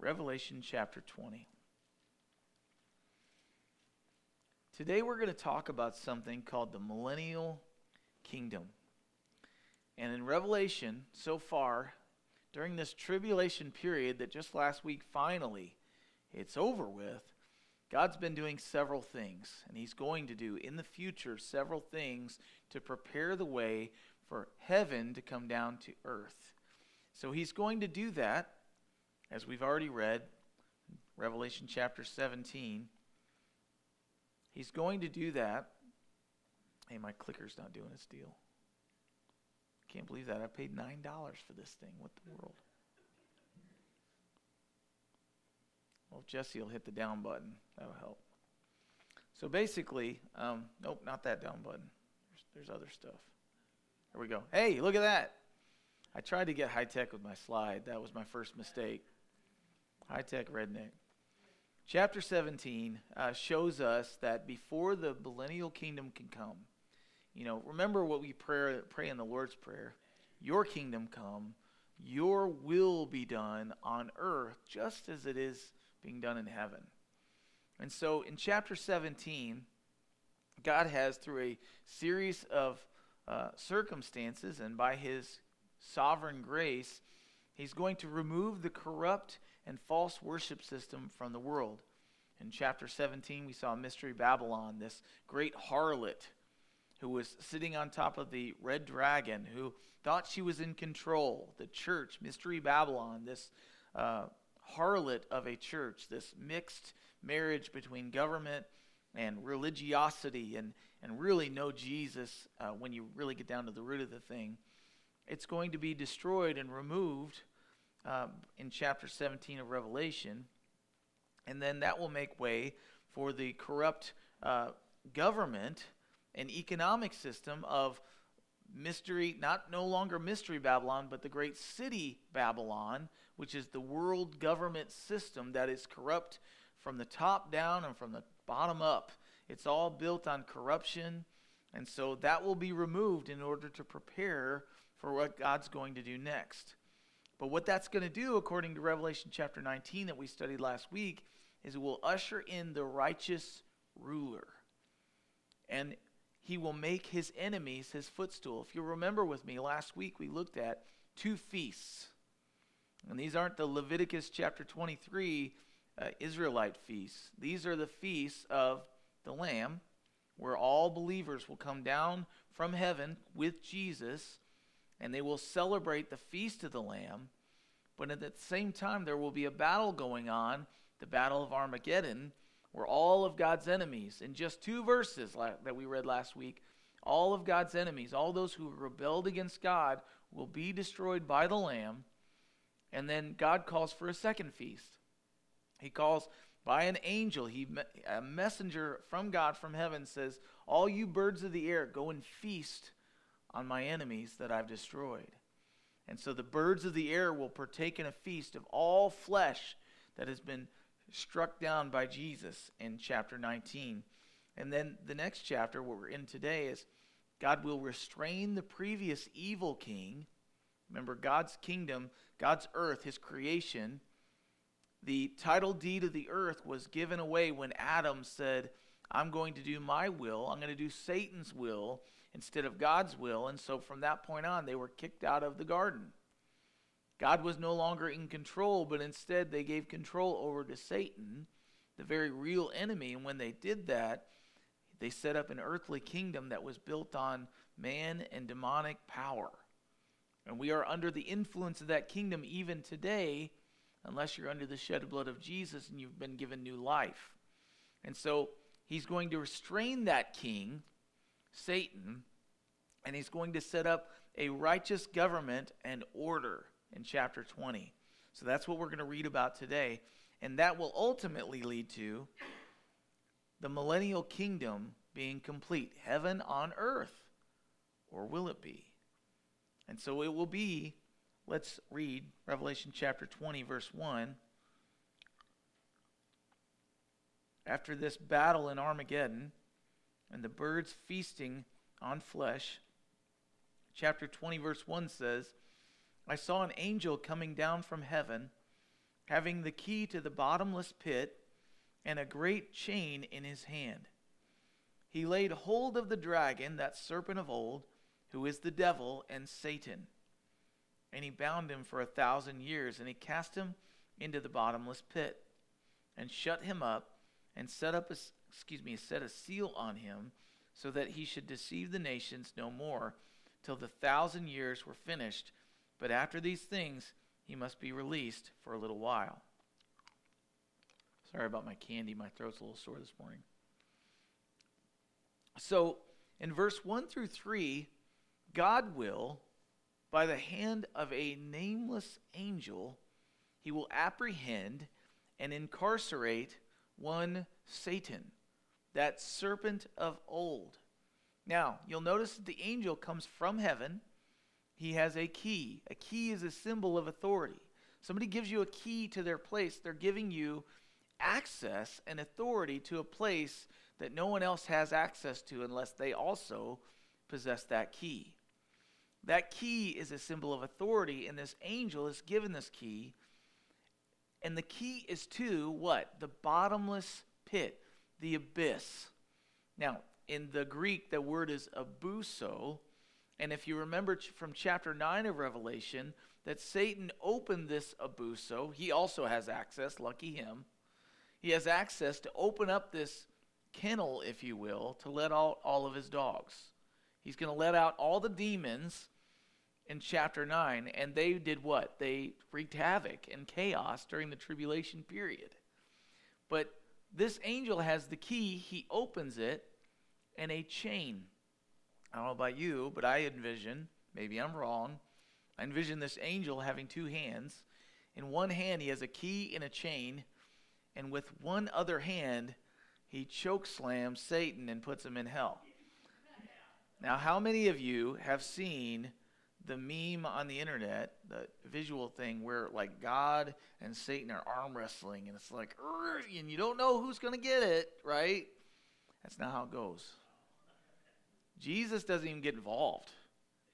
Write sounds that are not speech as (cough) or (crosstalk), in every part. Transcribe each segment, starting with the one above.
Revelation chapter 20. Today we're going to talk about something called the millennial kingdom. And in Revelation, so far, during this tribulation period that just last week finally it's over with, God's been doing several things, and He's going to do in the future several things to prepare the way for heaven to come down to earth. So He's going to do that, as we've already read, Revelation chapter 17. He's going to do that. Hey, my clicker's not doing its deal. Can't believe that. I paid $9 for this thing. What the world? Well, Jesse will hit the down button. That'll help. So basically, um, nope, not that down button. There's, there's other stuff. There we go. Hey, look at that. I tried to get high tech with my slide. That was my first mistake. High tech redneck. Chapter 17 uh, shows us that before the millennial kingdom can come, you know, remember what we pray, pray in the Lord's Prayer Your kingdom come, your will be done on earth just as it is being done in heaven. And so in chapter 17, God has, through a series of uh, circumstances and by his sovereign grace, he's going to remove the corrupt and false worship system from the world. In chapter 17, we saw Mystery Babylon, this great harlot who was sitting on top of the red dragon, who thought she was in control. The church, Mystery Babylon, this uh, harlot of a church, this mixed marriage between government and religiosity and, and really know Jesus uh, when you really get down to the root of the thing, it's going to be destroyed and removed uh, in chapter 17 of Revelation. And then that will make way for the corrupt uh, government and economic system of mystery, not no longer mystery Babylon, but the great city Babylon, which is the world government system that is corrupt from the top down and from the bottom up. It's all built on corruption. And so that will be removed in order to prepare for what God's going to do next. But what that's going to do, according to Revelation chapter 19 that we studied last week, is it will usher in the righteous ruler. And he will make his enemies his footstool. If you remember with me, last week we looked at two feasts. And these aren't the Leviticus chapter 23 uh, Israelite feasts. These are the feasts of the Lamb, where all believers will come down from heaven with Jesus and they will celebrate the feast of the Lamb. But at the same time, there will be a battle going on, the Battle of Armageddon, where all of God's enemies, in just two verses that we read last week, all of God's enemies, all those who rebelled against God, will be destroyed by the Lamb. And then God calls for a second feast. He calls by an angel, he, a messenger from God from heaven says, All you birds of the air, go and feast on my enemies that I've destroyed. And so the birds of the air will partake in a feast of all flesh that has been struck down by Jesus in chapter 19. And then the next chapter, what we're in today, is God will restrain the previous evil king. Remember, God's kingdom, God's earth, his creation, the title deed of the earth was given away when Adam said, I'm going to do my will, I'm going to do Satan's will instead of God's will. And so from that point on, they were kicked out of the garden. God was no longer in control, but instead they gave control over to Satan, the very real enemy. And when they did that, they set up an earthly kingdom that was built on man and demonic power. And we are under the influence of that kingdom even today, unless you're under the shed blood of Jesus and you've been given new life. And so he's going to restrain that king, Satan, and he's going to set up a righteous government and order in chapter 20. So that's what we're going to read about today. And that will ultimately lead to the millennial kingdom being complete heaven on earth. Or will it be? And so it will be, let's read Revelation chapter 20, verse 1. After this battle in Armageddon and the birds feasting on flesh, chapter 20, verse 1 says, I saw an angel coming down from heaven, having the key to the bottomless pit and a great chain in his hand. He laid hold of the dragon, that serpent of old, who is the devil and Satan. And he bound him for a thousand years, and he cast him into the bottomless pit, and shut him up, and set up a, excuse me, set a seal on him, so that he should deceive the nations no more, till the thousand years were finished. But after these things he must be released for a little while. Sorry about my candy, my throat's a little sore this morning. So, in verse 1 through 3, God will, by the hand of a nameless angel, he will apprehend and incarcerate one Satan, that serpent of old. Now, you'll notice that the angel comes from heaven. He has a key. A key is a symbol of authority. Somebody gives you a key to their place, they're giving you access and authority to a place that no one else has access to unless they also possess that key. That key is a symbol of authority, and this angel is given this key. And the key is to what? The bottomless pit, the abyss. Now, in the Greek, the word is abuso. And if you remember from chapter 9 of Revelation, that Satan opened this abuso, he also has access, lucky him. He has access to open up this kennel, if you will, to let out all of his dogs. He's going to let out all the demons in chapter 9, and they did what? They wreaked havoc and chaos during the tribulation period. But this angel has the key, he opens it, and a chain. I don't know about you, but I envision, maybe I'm wrong, I envision this angel having two hands. In one hand, he has a key and a chain, and with one other hand, he choke slams Satan and puts him in hell. Now, how many of you have seen the meme on the internet, the visual thing where like God and Satan are arm wrestling, and it's like, and you don't know who's going to get it, right? That's not how it goes. Jesus doesn't even get involved.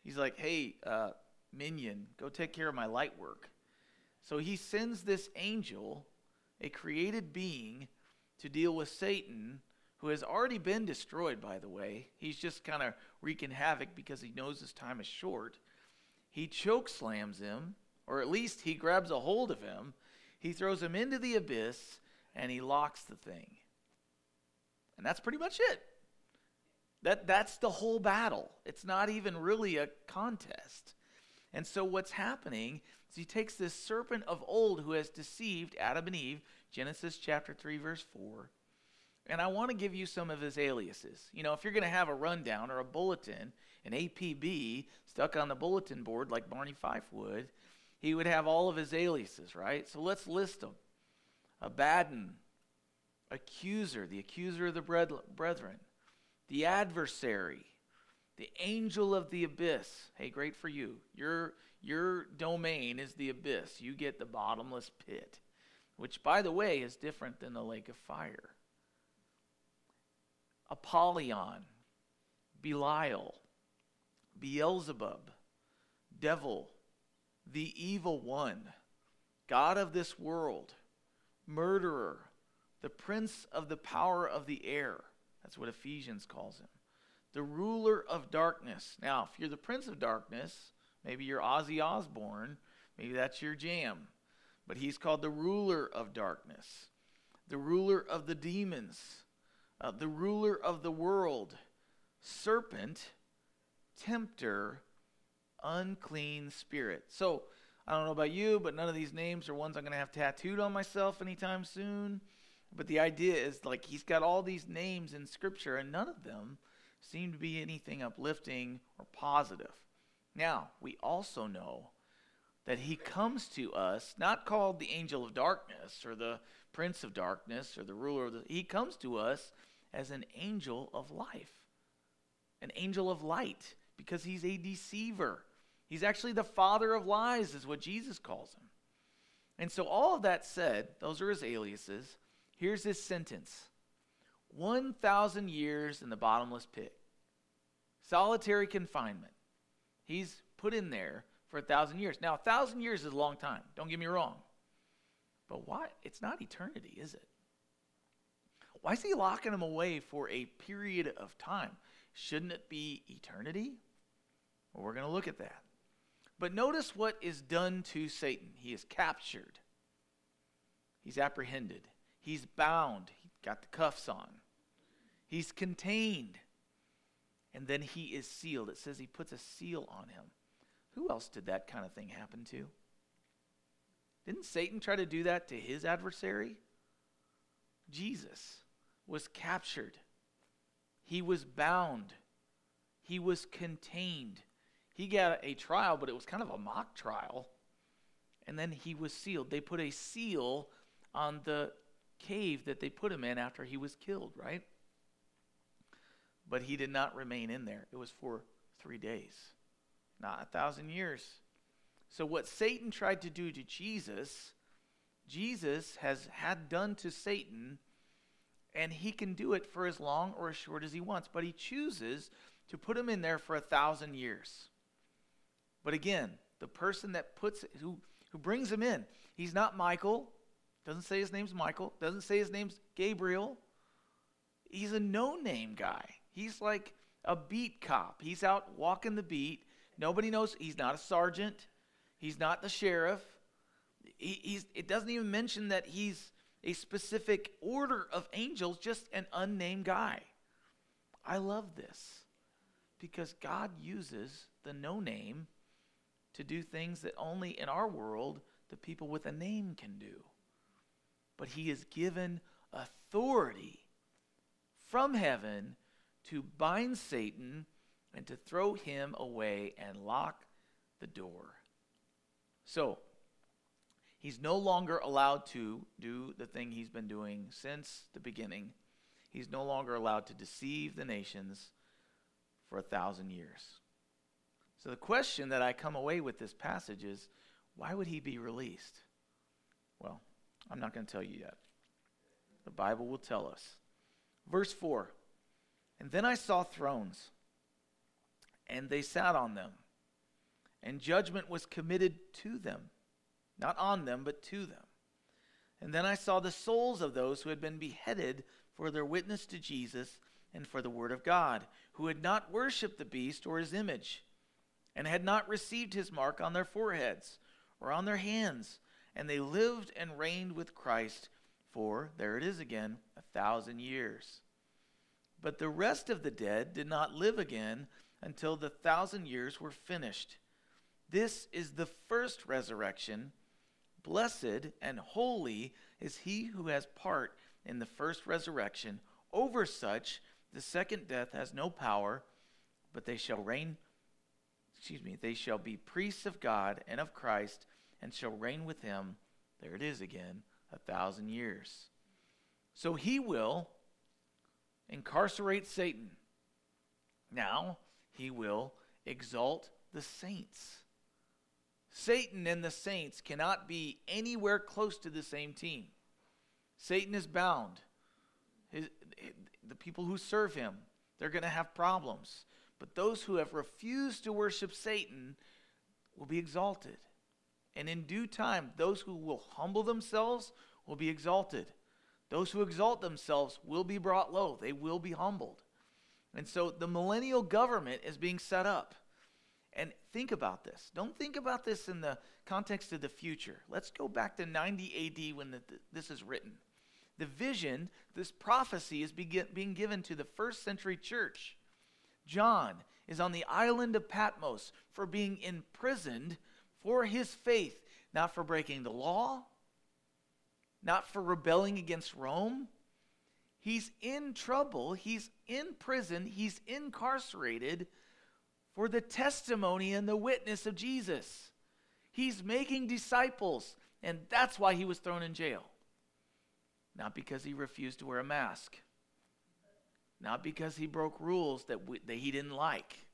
He's like, hey, uh, minion, go take care of my light work. So he sends this angel, a created being, to deal with Satan, who has already been destroyed, by the way. He's just kind of wreaking havoc because he knows his time is short. He choke slams him, or at least he grabs a hold of him. He throws him into the abyss, and he locks the thing. And that's pretty much it. That, that's the whole battle. It's not even really a contest. And so what's happening is he takes this serpent of old who has deceived Adam and Eve, Genesis chapter 3, verse 4. And I want to give you some of his aliases. You know, if you're going to have a rundown or a bulletin, an APB stuck on the bulletin board like Barney Fife would, he would have all of his aliases, right? So let's list them. Abaddon, accuser, the accuser of the brethren, the adversary, the angel of the abyss. Hey, great for you. Your, your domain is the abyss. You get the bottomless pit, which, by the way, is different than the lake of fire. Apollyon, Belial, Beelzebub, devil, the evil one, God of this world, murderer, the prince of the power of the air. That's what Ephesians calls him the ruler of darkness. Now, if you're the prince of darkness, maybe you're Ozzy Osbourne, maybe that's your jam. But he's called the ruler of darkness, the ruler of the demons, uh, the ruler of the world, serpent, tempter, unclean spirit. So, I don't know about you, but none of these names are ones I'm going to have tattooed on myself anytime soon. But the idea is like he's got all these names in Scripture, and none of them seem to be anything uplifting or positive. Now, we also know that he comes to us not called the angel of darkness or the prince of darkness or the ruler of the he comes to us as an angel of life an angel of light because he's a deceiver he's actually the father of lies is what jesus calls him and so all of that said those are his aliases here's his sentence 1,000 years in the bottomless pit. Solitary confinement. He's put in there for a thousand years. Now, a thousand years is a long time. Don't get me wrong. But why? It's not eternity, is it? Why is he locking him away for a period of time? Shouldn't it be eternity? Well, we're going to look at that. But notice what is done to Satan. He is captured, he's apprehended, he's bound, he got the cuffs on, he's contained, and then he is sealed. It says he puts a seal on him. Who else did that kind of thing happen to? Didn't Satan try to do that to his adversary? Jesus was captured, he was bound, he was contained. He got a trial, but it was kind of a mock trial. And then he was sealed. They put a seal on the cave that they put him in after he was killed, right? But he did not remain in there. It was for three days, not a thousand years. So, what Satan tried to do to Jesus, Jesus has had done to Satan, and he can do it for as long or as short as he wants. But he chooses to put him in there for a thousand years. But again, the person that puts who who brings him in, he's not Michael. Doesn't say his name's Michael. Doesn't say his name's Gabriel. He's a no-name guy. He's like a beat cop. He's out walking the beat. Nobody knows. He's not a sergeant. He's not the sheriff. He, he's, it doesn't even mention that he's a specific order of angels, just an unnamed guy. I love this because God uses the no name to do things that only in our world the people with a name can do. But he is given authority from heaven to bind Satan and to throw him away and lock the door. So, he's no longer allowed to do the thing he's been doing since the beginning. He's no longer allowed to deceive the nations for a thousand years. So the question that I come away with this passage is why would he be released? Well, I'm not going to tell you yet. The Bible will tell us. Verse 4 And then I saw thrones, and they sat on them, and judgment was committed to them. Not on them, but to them. And then I saw the souls of those who had been beheaded for their witness to Jesus and for the word of God, who had not worshipped the beast or his image and had not received his mark on their foreheads or on their hands. And they lived and reigned with Christ for, there it is again, a thousand years. But the rest of the dead did not live again until the thousand years were finished. This is the first resurrection. Blessed and holy is he who has part in the first resurrection. Over such, the second death has no power, but they shall reign excuse me, they shall be priests of God and of Christ and shall reign with him, there it is again, a thousand years. So he will incarcerate Satan. Now he will exalt the saints. Satan and the saints cannot be anywhere close to the same team. Satan is bound. His, the people who serve him, they're going to have problems. But those who have refused to worship Satan will be exalted. And in due time, those who will humble themselves will be exalted. Those who exalt themselves will be brought low, they will be humbled. And so the millennial government is being set up. And think about this. Don't think about this in the context of the future. Let's go back to 90 AD when the, this is written. The vision, this prophecy, is being given to the first century church. John is on the island of Patmos for being imprisoned for his faith, not for breaking the law, not for rebelling against Rome. He's in trouble, he's in prison, he's incarcerated for the testimony and the witness of Jesus. He's making disciples, and that's why he was thrown in jail. Not because he refused to wear a mask not because he broke rules that, that he didn't like.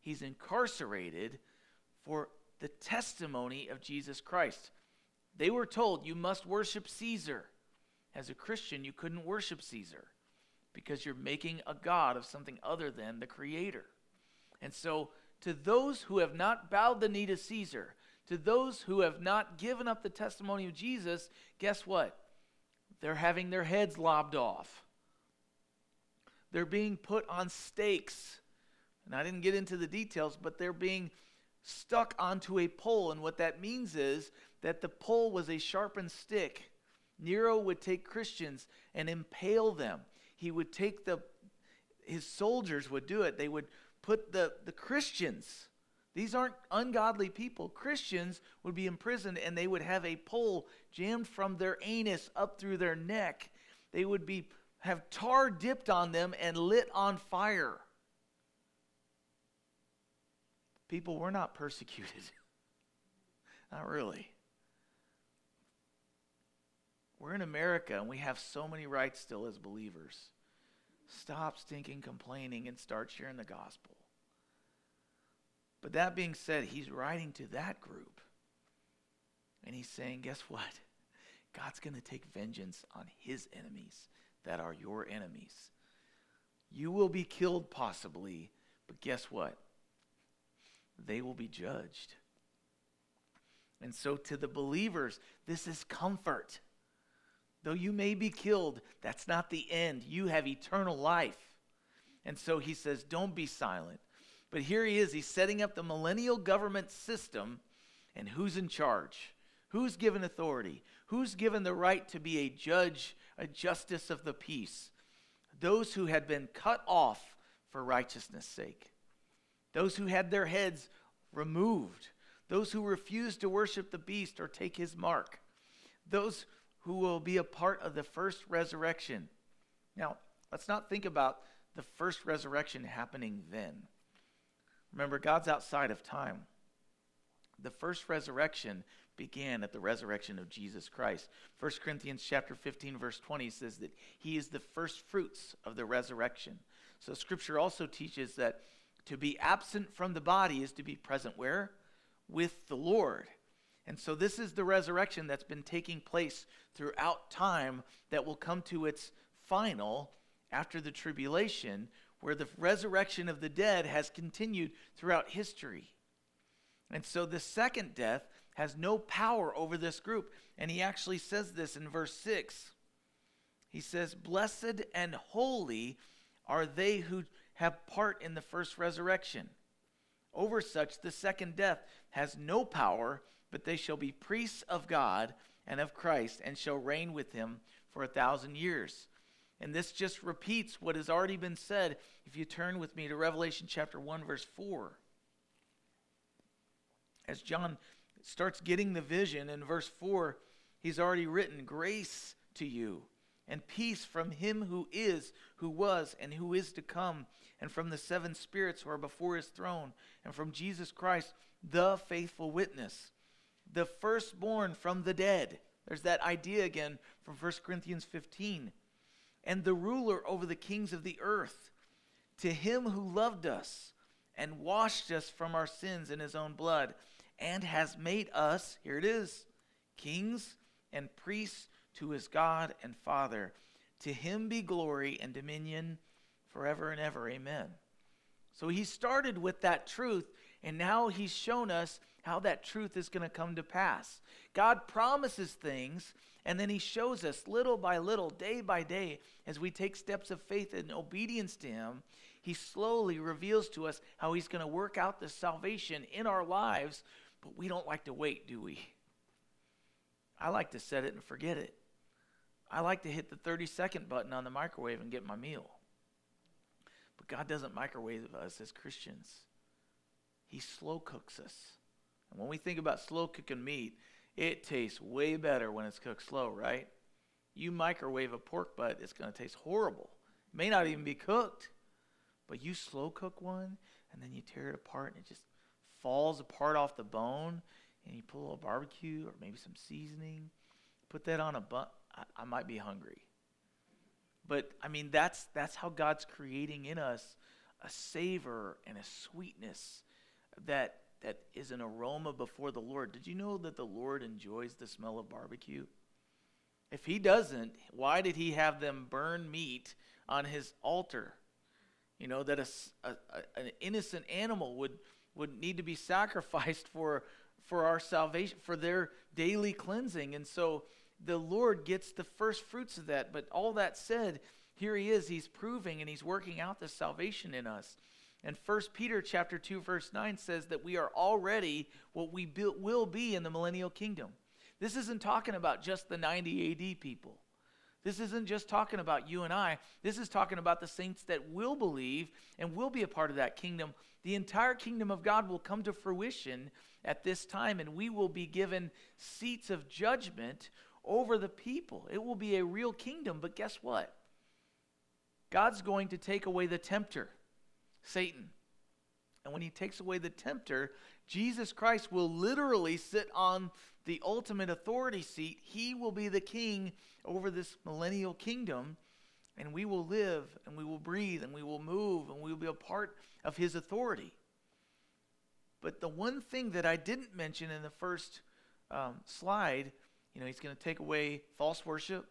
He's incarcerated for the testimony of Jesus Christ. They were told, You must worship Caesar. As a Christian, you couldn't worship Caesar because you're making a God of something other than the Creator. And so, to those who have not bowed the knee to Caesar, To those who have not given up the testimony of Jesus, guess what? They're having their heads lobbed off. They're being put on stakes. And I didn't get into the details, but they're being stuck onto a pole. And what that means is that the pole was a sharpened stick. Nero would take Christians and impale them. He would take the, his soldiers would do it. They would put the, the Christians, these aren't ungodly people, Christians would be imprisoned and they would have a pole jammed from their anus up through their neck. They would be have tar dipped on them and lit on fire. People were not persecuted. (laughs) not really. We're in America and we have so many rights still as believers. Stop stinking complaining and start sharing the gospel. But that being said, he's writing to that group. And he's saying, guess what? (laughs) God's going to take vengeance on his enemies that are your enemies. You will be killed possibly, but guess what? They will be judged. And so, to the believers, this is comfort. Though you may be killed, that's not the end. You have eternal life. And so he says, Don't be silent. But here he is. He's setting up the millennial government system. And who's in charge? Who's given authority? Who's given the right to be a judge, a justice of the peace? Those who had been cut off for righteousness' sake. Those who had their heads removed. Those who refused to worship the beast or take his mark. Those who will be a part of the first resurrection. Now, let's not think about the first resurrection happening then. Remember, God's outside of time. The first resurrection began at the resurrection of Jesus Christ. 1 Corinthians chapter 15 verse 20 says that he is the first fruits of the resurrection. So scripture also teaches that to be absent from the body is to be present where? With the Lord. And so, this is the resurrection that's been taking place throughout time that will come to its final after the tribulation, where the resurrection of the dead has continued throughout history. And so, the second death has no power over this group. And he actually says this in verse 6. He says, Blessed and holy are they who have part in the first resurrection. Over such, the second death has no power but they shall be priests of God and of Christ, and shall reign with him for a thousand years. And this just repeats what has already been said. If you turn with me to Revelation chapter 1, verse 4. As John starts getting the vision in verse 4, he's already written, Grace to you and peace from him who is, who was, and who is to come, and from the seven spirits who are before his throne, and from Jesus Christ, the faithful witness the firstborn from the dead. There's that idea again from 1 Corinthians 15. And the ruler over the kings of the earth. To him who loved us and washed us from our sins in his own blood, and has made us, here it is, kings and priests to his God and Father. To him be glory and dominion forever and ever. Amen. So he started with that truth, and now he's shown us how that truth is going to come to pass. God promises things, and then He shows us little by little, day by day, as we take steps of faith and obedience to Him. He slowly reveals to us how He's going to work out the salvation in our lives, but we don't like to wait, do we? I like to set it and forget it. I like to hit the 30 second button on the microwave and get my meal. But God doesn't microwave us as Christians, He slow cooks us. And when we think about slow cooking meat, it tastes way better when it's cooked slow, right? You microwave a pork butt, it's going to taste horrible. It may not even be cooked. But you slow cook one, and then you tear it apart, and it just falls apart off the bone, and you put a little barbecue or maybe some seasoning, put that on a bun. I, I might be hungry. But I mean, that's that's how God's creating in us a savor and a sweetness that that is an aroma before the Lord. Did you know that the Lord enjoys the smell of barbecue? If he doesn't, why did he have them burn meat on his altar? You know, that a, a, an innocent animal would, would need to be (laughs) sacrificed for, for our salvation, for their daily cleansing. And so the Lord gets the first fruits of that. But all that said, here he is, he's proving and he's working out the salvation in us. And 1 Peter chapter 2 verse 9 says that we are already what we will be in the millennial kingdom. This isn't talking about just the 90 AD people. This isn't just talking about you and I. This is talking about the saints that will believe and will be a part of that kingdom. The entire kingdom of God will come to fruition at this time, and we will be given seats of judgment over the people. It will be a real kingdom, but guess what? God's going to take away the tempter, Satan. And when he takes away the tempter, Jesus Christ will literally sit on the ultimate authority seat. He will be the king over this millennial kingdom, and we will live and we will breathe and we will move and we will be a part of his authority. But the one thing that I didn't mention in the first um, slide, you know, he's going to take away false worship.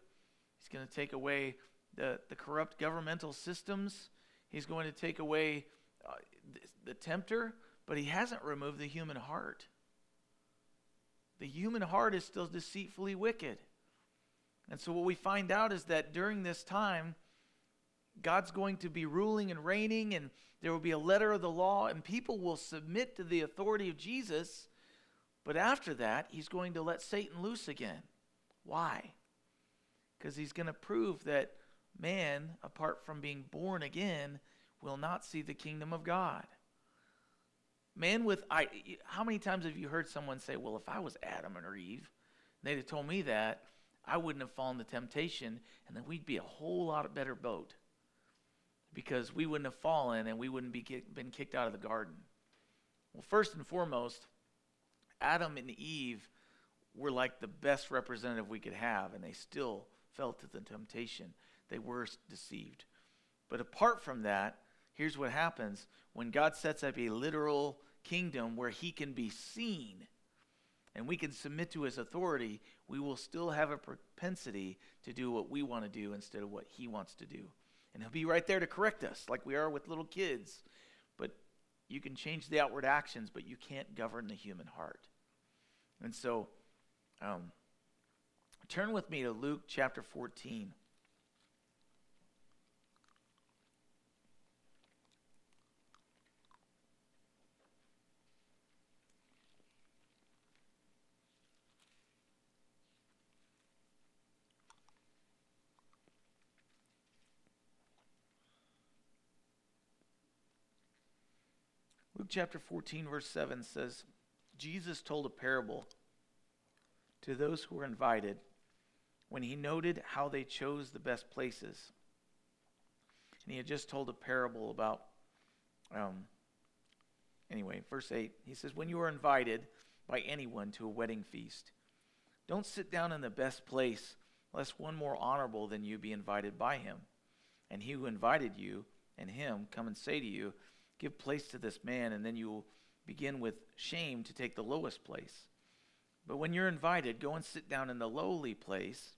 He's going to take away the, the corrupt governmental systems. He's going to take away uh, the, the tempter, but he hasn't removed the human heart. The human heart is still deceitfully wicked. And so, what we find out is that during this time, God's going to be ruling and reigning, and there will be a letter of the law, and people will submit to the authority of Jesus. But after that, he's going to let Satan loose again. Why? Because he's going to prove that man, apart from being born again, will not see the kingdom of God. Man with I how many times have you heard someone say, "Well, if I was Adam or Eve, they'd have told me that, I wouldn't have fallen to temptation, and then we'd be a whole lot better boat." because we wouldn't have fallen and we wouldn't be kick, been kicked out of the garden. Well, first and foremost, Adam and Eve were like the best representative we could have, and they still fell to the temptation. They were deceived. But apart from that, here's what happens when God sets up a literal kingdom where he can be seen and we can submit to his authority, we will still have a propensity to do what we want to do instead of what he wants to do. And he'll be right there to correct us, like we are with little kids. But you can change the outward actions, but you can't govern the human heart. And so, um, turn with me to Luke chapter 14. Luke chapter 14, verse 7 says, Jesus told a parable to those who were invited when he noted how they chose the best places. And he had just told a parable about, um, anyway, verse 8. He says, When you are invited by anyone to a wedding feast, don't sit down in the best place, lest one more honorable than you be invited by him. And he who invited you and him come and say to you, Give place to this man, and then you will begin with shame to take the lowest place. But when you're invited, go and sit down in the lowly place,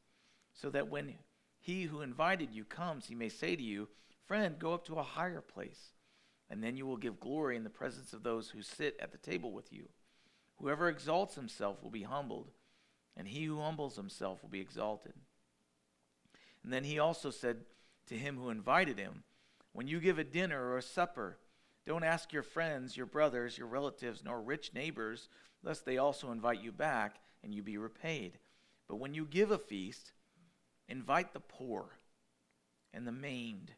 so that when he who invited you comes, he may say to you, Friend, go up to a higher place. And then you will give glory in the presence of those who sit at the table with you. Whoever exalts himself will be humbled, and he who humbles himself will be exalted. And then he also said to him who invited him, When you give a dinner or a supper, don't ask your friends, your brothers, your relatives, nor rich neighbors, lest they also invite you back and you be repaid. But when you give a feast, invite the poor and the maimed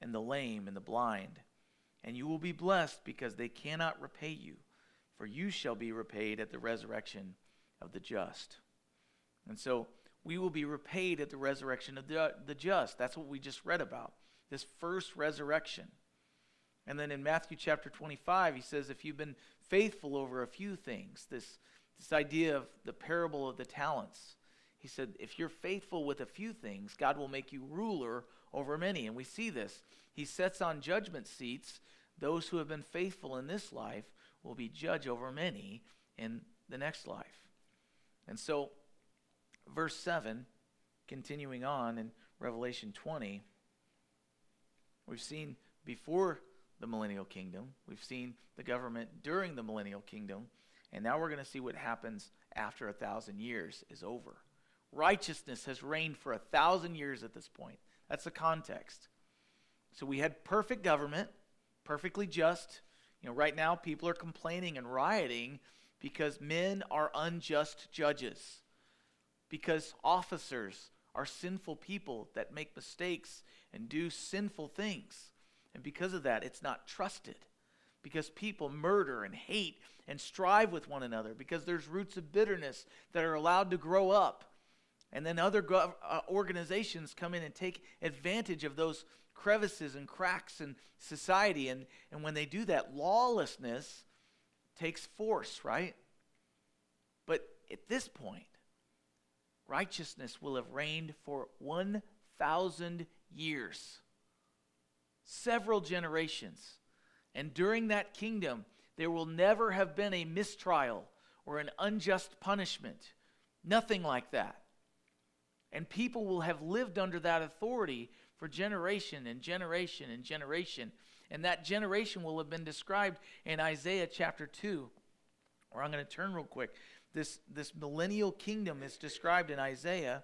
and the lame and the blind, and you will be blessed because they cannot repay you, for you shall be repaid at the resurrection of the just. And so we will be repaid at the resurrection of the, the just. That's what we just read about, this first resurrection. And then in Matthew chapter 25, he says, If you've been faithful over a few things, this, this idea of the parable of the talents, he said, If you're faithful with a few things, God will make you ruler over many. And we see this. He sets on judgment seats those who have been faithful in this life will be judge over many in the next life. And so, verse 7, continuing on in Revelation 20, we've seen before the millennial kingdom. We've seen the government during the millennial kingdom. And now we're going to see what happens after a thousand years is over. Righteousness has reigned for a thousand years at this point. That's the context. So we had perfect government, perfectly just. You know, right now people are complaining and rioting because men are unjust judges, because officers are sinful people that make mistakes and do sinful things. And because of that, it's not trusted. Because people murder and hate and strive with one another, because there's roots of bitterness that are allowed to grow up. And then other gov- uh, organizations come in and take advantage of those crevices and cracks in society. And, and when they do that, lawlessness takes force, right? But at this point, righteousness will have reigned for 1,000 years, several generations. And during that kingdom, there will never have been a mistrial or an unjust punishment. Nothing like that. And people will have lived under that authority for generation and generation and generation. And that generation will have been described in Isaiah chapter 2. Or I'm going to turn real quick. This, this millennial kingdom is described in Isaiah,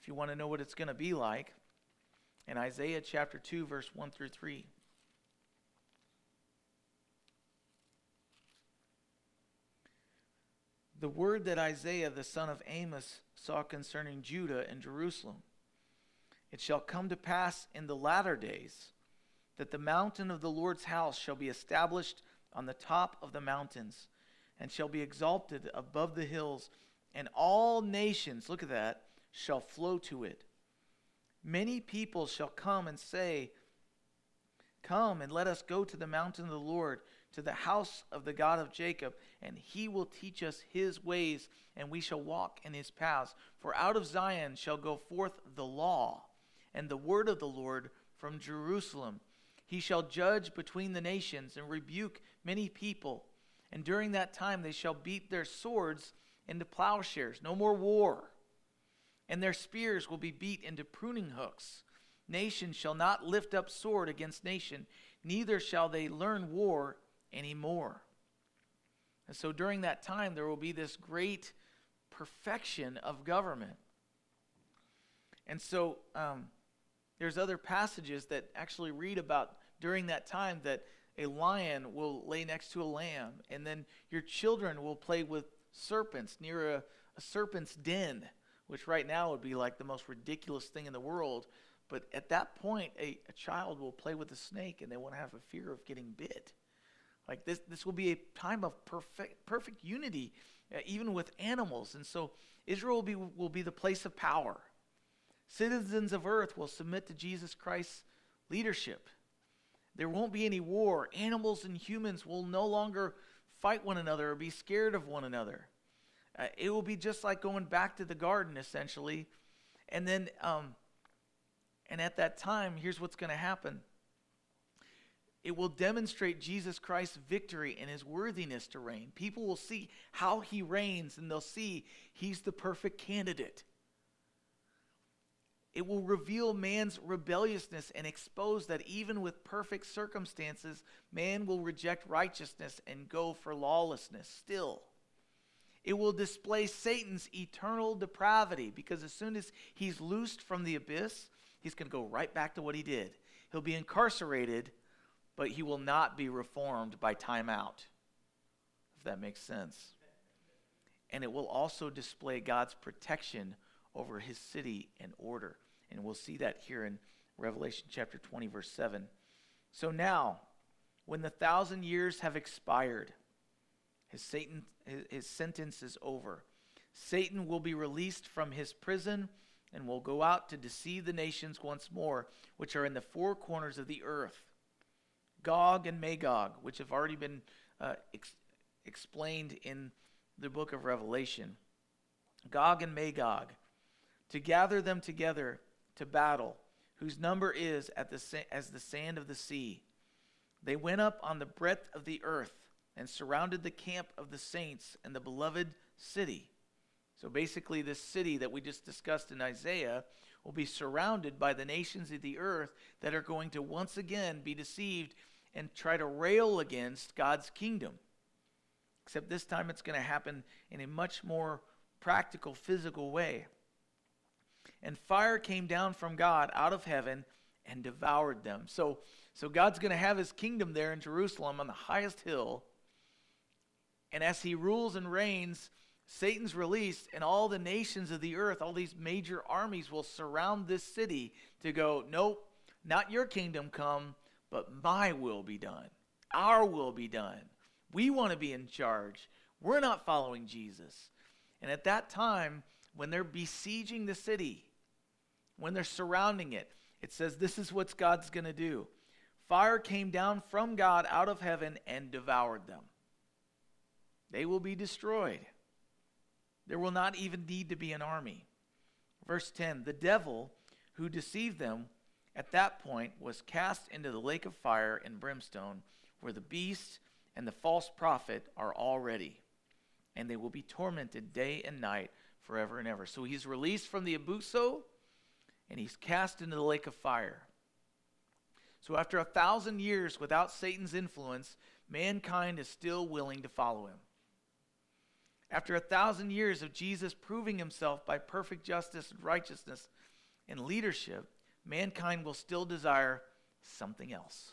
if you want to know what it's going to be like, in Isaiah chapter 2, verse 1 through 3. The word that Isaiah the son of Amos saw concerning Judah and Jerusalem. It shall come to pass in the latter days that the mountain of the Lord's house shall be established on the top of the mountains and shall be exalted above the hills, and all nations, look at that, shall flow to it. Many people shall come and say, Come and let us go to the mountain of the Lord, to the house of the God of Jacob, and he will teach us his ways, and we shall walk in his paths. For out of Zion shall go forth the law and the word of the Lord from Jerusalem. He shall judge between the nations and rebuke many people. And during that time they shall beat their swords into plowshares. No more war. And their spears will be beat into pruning hooks. Nation shall not lift up sword against nation, neither shall they learn war any more. And so during that time, there will be this great perfection of government. And so um, there's other passages that actually read about during that time that a lion will lay next to a lamb, and then your children will play with serpents near a, a serpent's den, which right now would be like the most ridiculous thing in the world. But at that point, a, a child will play with a snake and they won't have a fear of getting bit. Like this, this will be a time of perfect, perfect unity, uh, even with animals. And so Israel will be, will be the place of power. Citizens of earth will submit to Jesus Christ's leadership. There won't be any war. Animals and humans will no longer fight one another or be scared of one another. Uh, it will be just like going back to the garden, essentially. And then, um, and at that time, here's what's going to happen it will demonstrate Jesus Christ's victory and his worthiness to reign. People will see how he reigns and they'll see he's the perfect candidate. It will reveal man's rebelliousness and expose that even with perfect circumstances, man will reject righteousness and go for lawlessness still. It will display Satan's eternal depravity because as soon as he's loosed from the abyss, he's going to go right back to what he did. He'll be incarcerated, but he will not be reformed by time out, if that makes sense. And it will also display God's protection over his city and order. And we'll see that here in Revelation chapter 20, verse 7. So now, when the thousand years have expired, his, Satan, his, sentence is over. Satan will be released from his prison and will go out to deceive the nations once more, which are in the four corners of the earth. Gog and Magog, which have already been uh, ex- explained in the book of Revelation. Gog and Magog, to gather them together to battle, whose number is at the sa- as the sand of the sea. They went up on the breadth of the earth and surrounded the camp of the saints and the beloved city. So basically, this city that we just discussed in Isaiah will be surrounded by the nations of the earth that are going to once again be deceived and try to rail against God's kingdom. except this time it's going to happen in a much more practical, physical way. And fire came down from God out of heaven and devoured them. So, so God's going to have his kingdom there in Jerusalem on the highest hill. And as he rules and reigns, Satan's released, and all the nations of the earth, all these major armies will surround this city to go, Nope, not your kingdom come, but my will be done. Our will be done. We want to be in charge. We're not following Jesus. And at that time, when they're besieging the city, when they're surrounding it, it says this is what God's going to do. Fire came down from God out of heaven and devoured them. They will be destroyed. There will not even need to be an army. Verse 10 The devil who deceived them at that point was cast into the lake of fire and brimstone, where the beast and the false prophet are already, and they will be tormented day and night forever and ever. So he's released from the abyss, and he's cast into the lake of fire. So after a thousand years without Satan's influence, mankind is still willing to follow him. After a thousand years of Jesus proving himself by perfect justice and righteousness and leadership, mankind will still desire something else.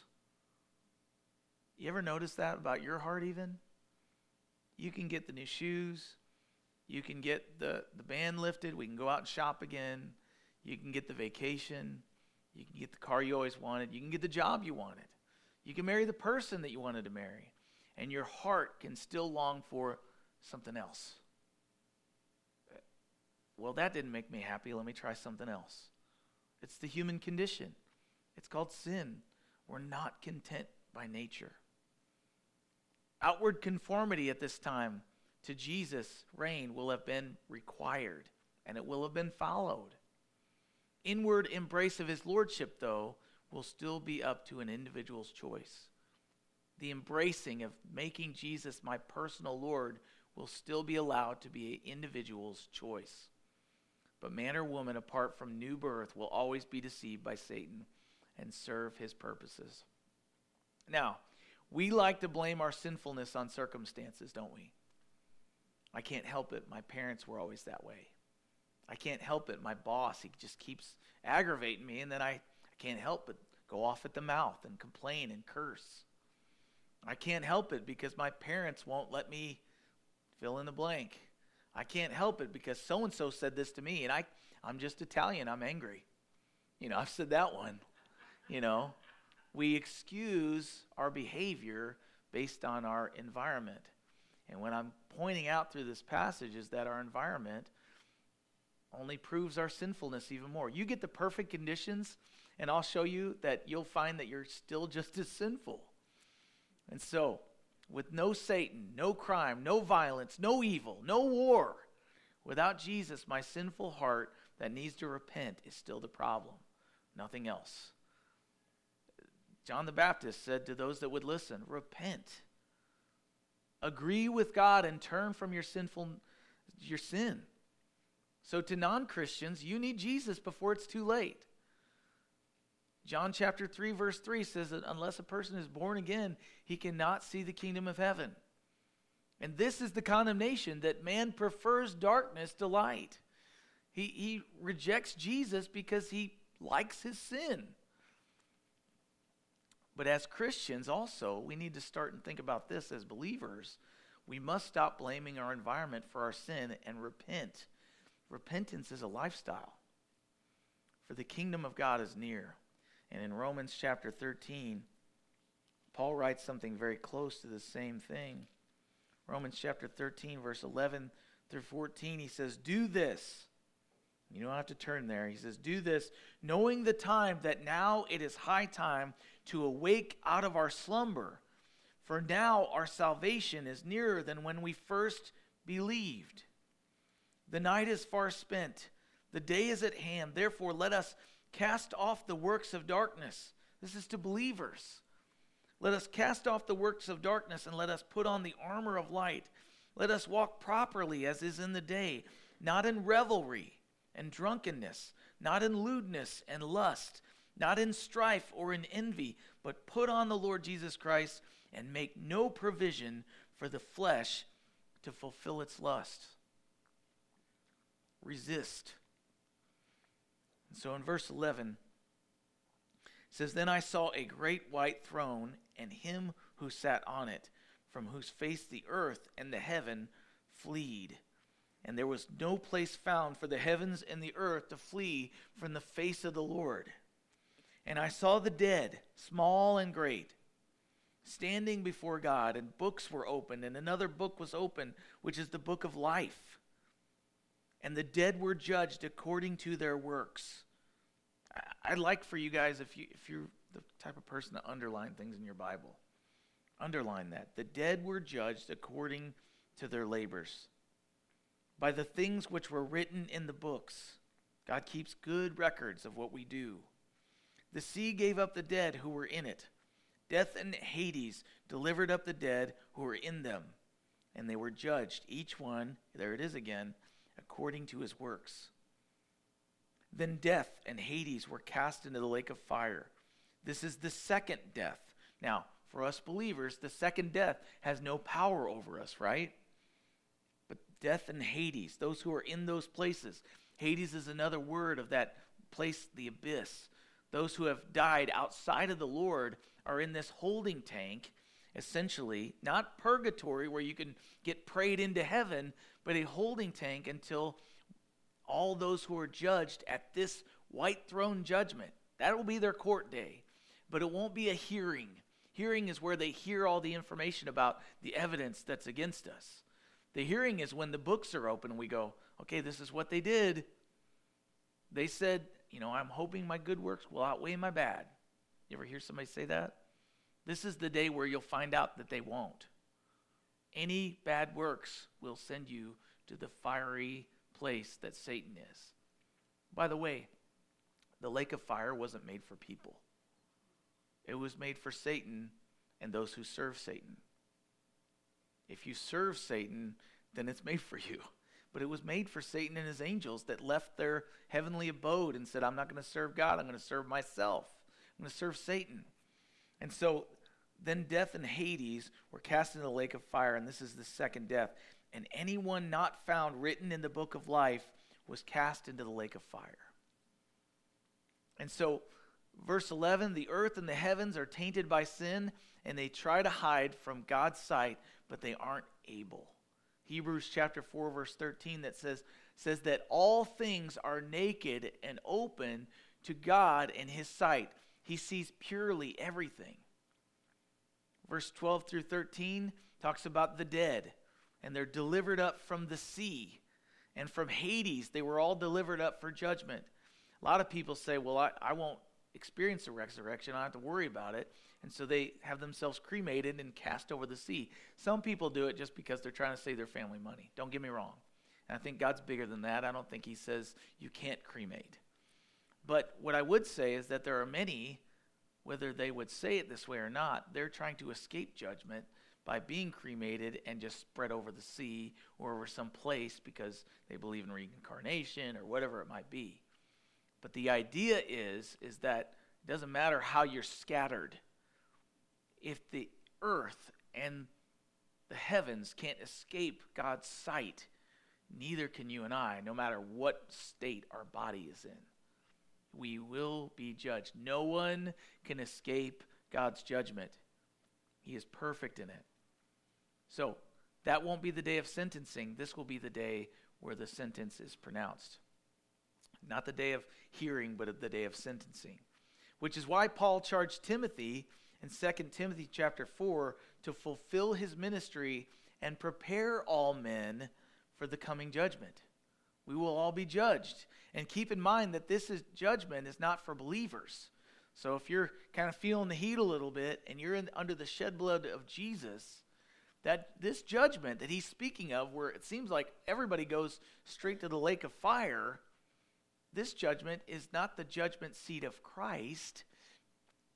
You ever notice that about your heart, even? You can get the new shoes. You can get the, the band lifted. We can go out and shop again. You can get the vacation. You can get the car you always wanted. You can get the job you wanted. You can marry the person that you wanted to marry. And your heart can still long for something else. Well, that didn't make me happy. Let me try something else. It's the human condition. It's called sin. We're not content by nature. Outward conformity at this time to Jesus' reign will have been required and it will have been followed. Inward embrace of his lordship, though, will still be up to an individual's choice. The embracing of making Jesus my personal Lord will still be allowed to be an individual's choice. But man or woman, apart from new birth, will always be deceived by Satan and serve his purposes. Now, we like to blame our sinfulness on circumstances, don't we? I can't help it. My parents were always that way. I can't help it. My boss, he just keeps aggravating me, and then I, I can't help but go off at the mouth and complain and curse. I can't help it because my parents won't let me fill in the blank. I can't help it because so and so said this to me, and I, I'm just Italian. I'm angry. You know, (laughs) I've said that one. You know, we excuse our behavior based on our environment. And what I'm pointing out through this passage is that our environment only proves our sinfulness even more. You get the perfect conditions, and I'll show you that you'll find that you're still just as sinful. And so, with no Satan, no crime, no violence, no evil, no war. Without Jesus, my sinful heart that needs to repent is still the problem, nothing else. John the Baptist said to those that would listen, Repent. Agree with God and turn from your sinful your sin. So to non-Christians, you need Jesus before it's too late. John chapter 3, verse 3 says that unless a person is born again, he cannot see the kingdom of heaven. And this is the condemnation that man prefers darkness to light. He, he rejects Jesus because he likes his sin. But as Christians, also, we need to start and think about this as believers. We must stop blaming our environment for our sin and repent. Repentance is a lifestyle, for the kingdom of God is near. And in Romans chapter 13, Paul writes something very close to the same thing. Romans chapter 13, verse 11 through 14, he says, Do this. You don't have to turn there. He says, Do this, knowing the time that now it is high time to awake out of our slumber. For now our salvation is nearer than when we first believed. The night is far spent, the day is at hand. Therefore, let us Cast off the works of darkness. This is to believers. Let us cast off the works of darkness and let us put on the armor of light. Let us walk properly as is in the day, not in revelry and drunkenness, not in lewdness and lust, not in strife or in envy, but put on the Lord Jesus Christ and make no provision for the flesh to fulfill its lust. Resist. So in verse 11, it says, Then I saw a great white throne and him who sat on it, from whose face the earth and the heaven fleed. And there was no place found for the heavens and the earth to flee from the face of the Lord. And I saw the dead, small and great, standing before God, and books were opened, and another book was opened, which is the book of life. And the dead were judged according to their works. I'd like for you guys, if, you, if you're the type of person to underline things in your Bible, underline that. The dead were judged according to their labors. By the things which were written in the books, God keeps good records of what we do. The sea gave up the dead who were in it. Death and Hades delivered up the dead who were in them. And they were judged, each one, there it is again, according to his works. Then death and Hades were cast into the lake of fire. This is the second death. Now, for us believers, the second death has no power over us, right? But death and Hades, those who are in those places, Hades is another word of that place, the abyss. Those who have died outside of the Lord are in this holding tank, essentially, not purgatory where you can get prayed into heaven, but a holding tank until all those who are judged at this white throne judgment. That will be their court day, but it won't be a hearing. Hearing is where they hear all the information about the evidence that's against us. The hearing is when the books are open and we go, okay, this is what they did. They said you know, I'm hoping my good works will outweigh my bad. You ever hear somebody say that? This is the day where you'll find out that they won't. Any bad works will send you to the fiery place that Satan is. By the way, the lake of fire wasn't made for people, it was made for Satan and those who serve Satan. If you serve Satan, then it's made for you but it was made for Satan and his angels that left their heavenly abode and said, I'm not going to serve God, I'm going to serve myself. I'm going to serve Satan. And so then death and Hades were cast into the lake of fire, and this is the second death. And anyone not found written in the book of life was cast into the lake of fire. And so, verse 11 the earth and the heavens are tainted by sin, and they try to hide from God's sight, but they aren't able. Hebrews chapter 4 verse 13 that says says that all things are naked and open to God in his sight. He sees purely everything. Verse 12 through 13 talks about the dead and they're delivered up from the sea and from Hades. They were all delivered up for judgment. A lot of people say, well, I, I won't experience the resurrection. I don't have to worry about it. And so they have themselves cremated and cast over the sea. Some people do it just because they're trying to save their family money. Don't get me wrong. And I think God's bigger than that. I don't think He says you can't cremate. But what I would say is that there are many, whether they would say it this way or not, they're trying to escape judgment by being cremated and just spread over the sea or over some place because they believe in reincarnation or whatever it might be. But the idea is is that it doesn't matter how you're scattered if the earth and the heavens can't escape God's sight, neither can you and I, no matter what state our body is in. We will be judged. No one can escape God's judgment. He is perfect in it. So, that won't be the day of sentencing. This will be the day where the sentence is pronounced. Not the day of hearing, but the day of sentencing. Which is why Paul charged Timothy in 2 Timothy chapter 4 to fulfill his ministry and prepare all men for the coming judgment. We will all be judged. And keep in mind that this is judgment is not for believers. So if you're kind of feeling the heat a little bit and you're in, under the shed blood of Jesus, that this judgment that he's speaking of, where it seems like everybody goes straight to the lake of fire, this judgment is not the judgment seat of Christ.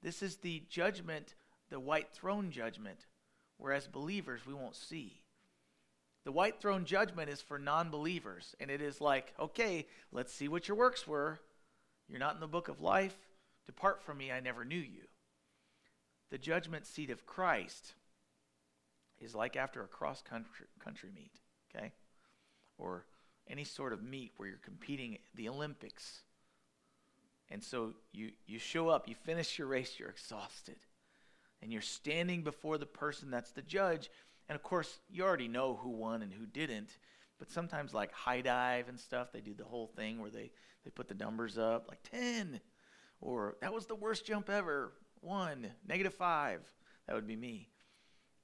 This is the judgment, the white throne judgment, whereas believers we won't see. The white throne judgment is for non believers, and it is like, okay, let's see what your works were. You're not in the book of life. Depart from me, I never knew you. The judgment seat of Christ is like after a cross country, country meet, okay? Or any sort of meet where you're competing the Olympics. And so you, you show up, you finish your race, you're exhausted. And you're standing before the person that's the judge. And of course, you already know who won and who didn't. But sometimes, like high dive and stuff, they do the whole thing where they, they put the numbers up, like 10, or that was the worst jump ever, 1, negative 5. That would be me.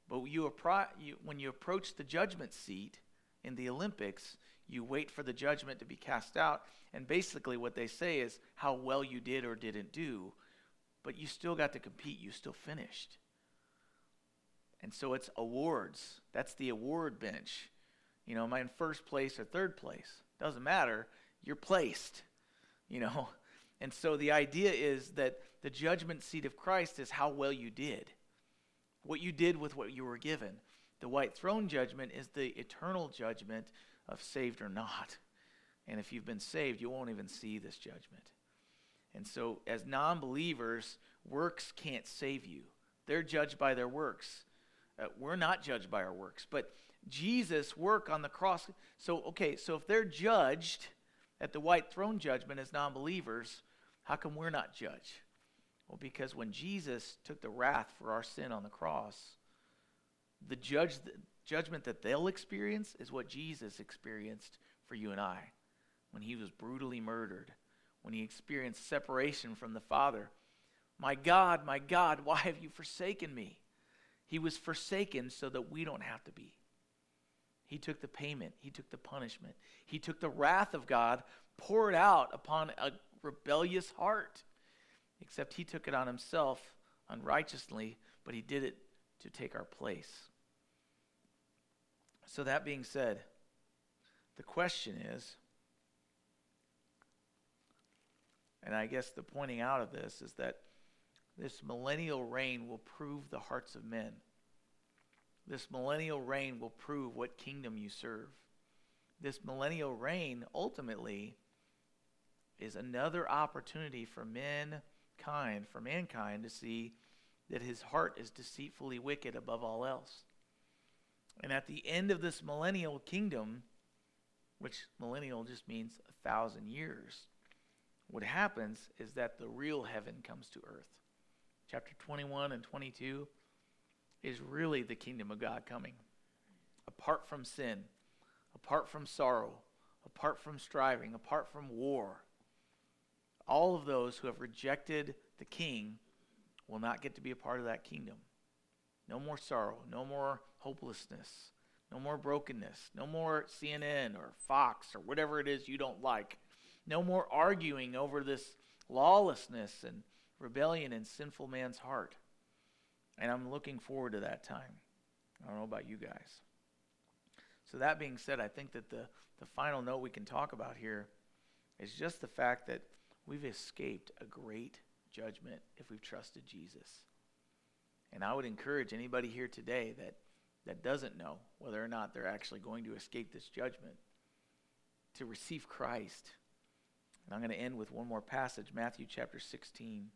But you, appro- you, when you approach the judgment seat in the Olympics, you wait for the judgment to be cast out. And basically, what they say is how well you did or didn't do, but you still got to compete. You still finished. And so it's awards. That's the award bench. You know, am I in first place or third place? Doesn't matter. You're placed. You know? (laughs) And so the idea is that the judgment seat of Christ is how well you did, what you did with what you were given. The white throne judgment is the eternal judgment of saved or not. And if you've been saved, you won't even see this judgment. And so, as non believers, works can't save you. They're judged by their works. Uh, we're not judged by our works. But Jesus' work on the cross. So, okay, so if they're judged at the white throne judgment as non believers, how come we're not judged? Well, because when Jesus took the wrath for our sin on the cross, the judge, the judgment that they'll experience is what Jesus experienced for you and I when he was brutally murdered, when he experienced separation from the Father. My God, my God, why have you forsaken me? He was forsaken so that we don't have to be. He took the payment, he took the punishment, he took the wrath of God poured out upon a rebellious heart. Except he took it on himself unrighteously, but he did it to take our place. So, that being said, the question is, and I guess the pointing out of this is that this millennial reign will prove the hearts of men. This millennial reign will prove what kingdom you serve. This millennial reign ultimately is another opportunity for mankind, for mankind to see that his heart is deceitfully wicked above all else. And at the end of this millennial kingdom, which millennial just means a thousand years, what happens is that the real heaven comes to earth. Chapter 21 and 22 is really the kingdom of God coming. Apart from sin, apart from sorrow, apart from striving, apart from war, all of those who have rejected the king will not get to be a part of that kingdom. No more sorrow, no more hopelessness, no more brokenness, no more CNN or Fox or whatever it is you don't like. No more arguing over this lawlessness and rebellion in sinful man's heart. And I'm looking forward to that time. I don't know about you guys. So, that being said, I think that the, the final note we can talk about here is just the fact that we've escaped a great judgment if we've trusted Jesus. And I would encourage anybody here today that, that doesn't know whether or not they're actually going to escape this judgment to receive Christ. And I'm going to end with one more passage Matthew chapter 16.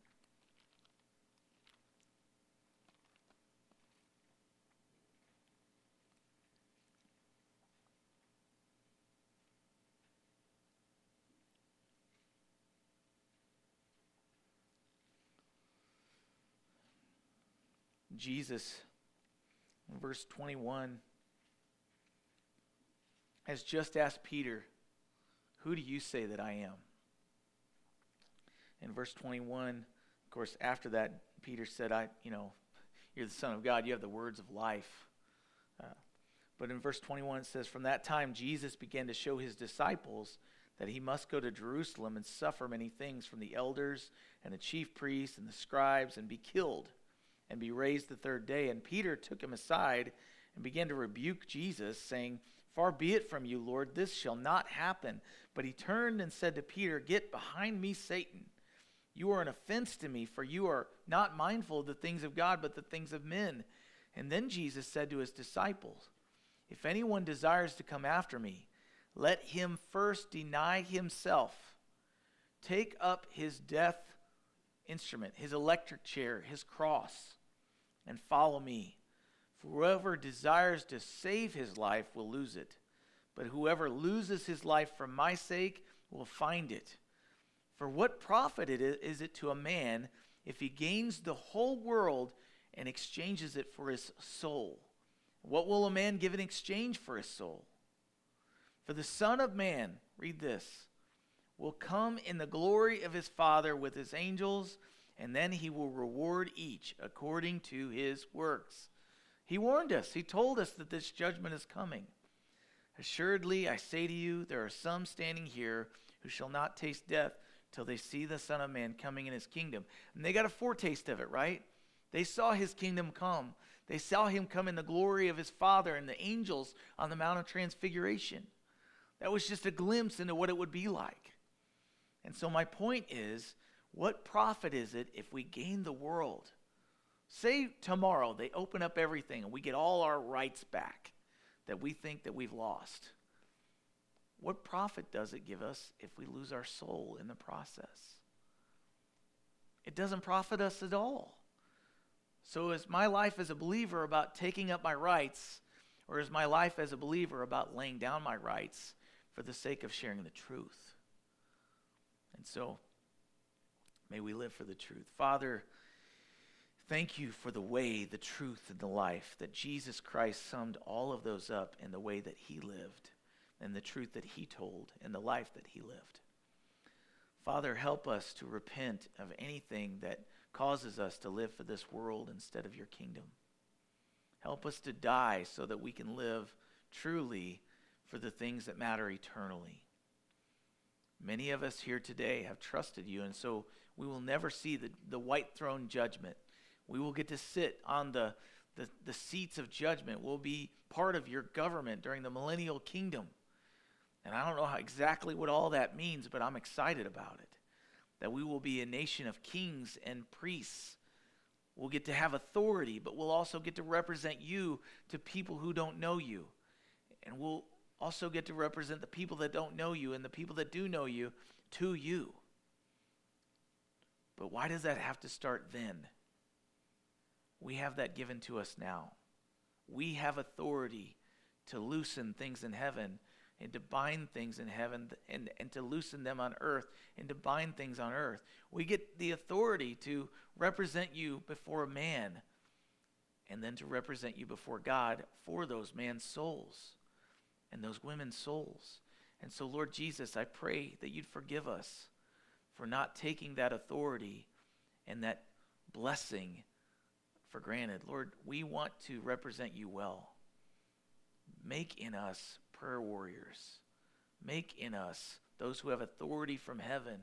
Jesus, in verse 21, has just asked Peter, Who do you say that I am? In verse 21, of course, after that, Peter said, I, you know, you're the Son of God, you have the words of life. Uh, but in verse 21, it says, From that time, Jesus began to show his disciples that he must go to Jerusalem and suffer many things from the elders and the chief priests and the scribes and be killed and be raised the third day. And Peter took him aside and began to rebuke Jesus, saying, Far be it from you, Lord, this shall not happen. But he turned and said to Peter, Get behind me, Satan. You are an offense to me, for you are not mindful of the things of God, but the things of men. And then Jesus said to his disciples, If anyone desires to come after me, let him first deny himself, take up his death instrument, his electric chair, his cross and follow me. For whoever desires to save his life will lose it, but whoever loses his life for my sake will find it. For what profit it is, is it to a man if he gains the whole world and exchanges it for his soul? What will a man give in exchange for his soul? For the Son of Man, read this, will come in the glory of his Father with his angels, and then he will reward each according to his works. He warned us, he told us that this judgment is coming. Assuredly, I say to you, there are some standing here who shall not taste death till they see the Son of Man coming in his kingdom. And they got a foretaste of it, right? They saw his kingdom come. They saw him come in the glory of his Father and the angels on the Mount of Transfiguration. That was just a glimpse into what it would be like. And so, my point is what profit is it if we gain the world? Say tomorrow they open up everything and we get all our rights back that we think that we've lost. What profit does it give us if we lose our soul in the process? It doesn't profit us at all. So, is my life as a believer about taking up my rights, or is my life as a believer about laying down my rights for the sake of sharing the truth? And so, may we live for the truth. Father, thank you for the way, the truth, and the life that Jesus Christ summed all of those up in the way that he lived, and the truth that he told, and the life that he lived. Father, help us to repent of anything that causes us to live for this world instead of your kingdom. Help us to die so that we can live truly for the things that matter eternally. Many of us here today have trusted you, and so we will never see the, the white throne judgment. We will get to sit on the, the, the seats of judgment. We'll be part of your government during the millennial kingdom. And I don't know how, exactly what all that means, but I'm excited about it that we will be a nation of kings and priests. We'll get to have authority, but we'll also get to represent you to people who don't know you. And we'll also get to represent the people that don't know you and the people that do know you to you. But why does that have to start then? We have that given to us now. We have authority to loosen things in heaven and to bind things in heaven and, and to loosen them on earth and to bind things on earth. We get the authority to represent you before a man and then to represent you before God for those man's souls and those women's souls. And so, Lord Jesus, I pray that you'd forgive us for not taking that authority and that blessing for granted. Lord, we want to represent you well. Make in us prayer warriors. Make in us those who have authority from heaven,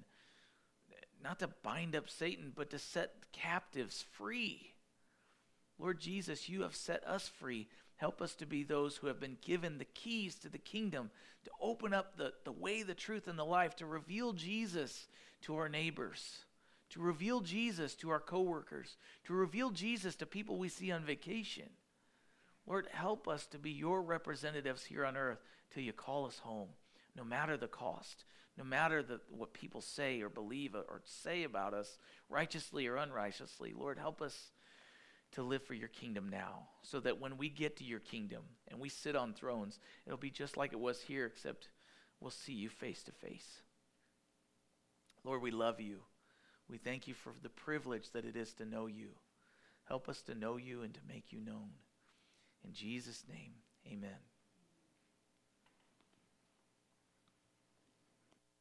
not to bind up Satan, but to set captives free. Lord Jesus, you have set us free. Help us to be those who have been given the keys to the kingdom, to open up the, the way, the truth, and the life, to reveal Jesus to our neighbors, to reveal Jesus to our coworkers, to reveal Jesus to people we see on vacation. Lord, help us to be your representatives here on earth till you call us home, no matter the cost, no matter the, what people say or believe or say about us, righteously or unrighteously. Lord, help us to live for your kingdom now, so that when we get to your kingdom and we sit on thrones, it'll be just like it was here, except we'll see you face to face. Lord, we love you. We thank you for the privilege that it is to know you. Help us to know you and to make you known. In Jesus' name, amen.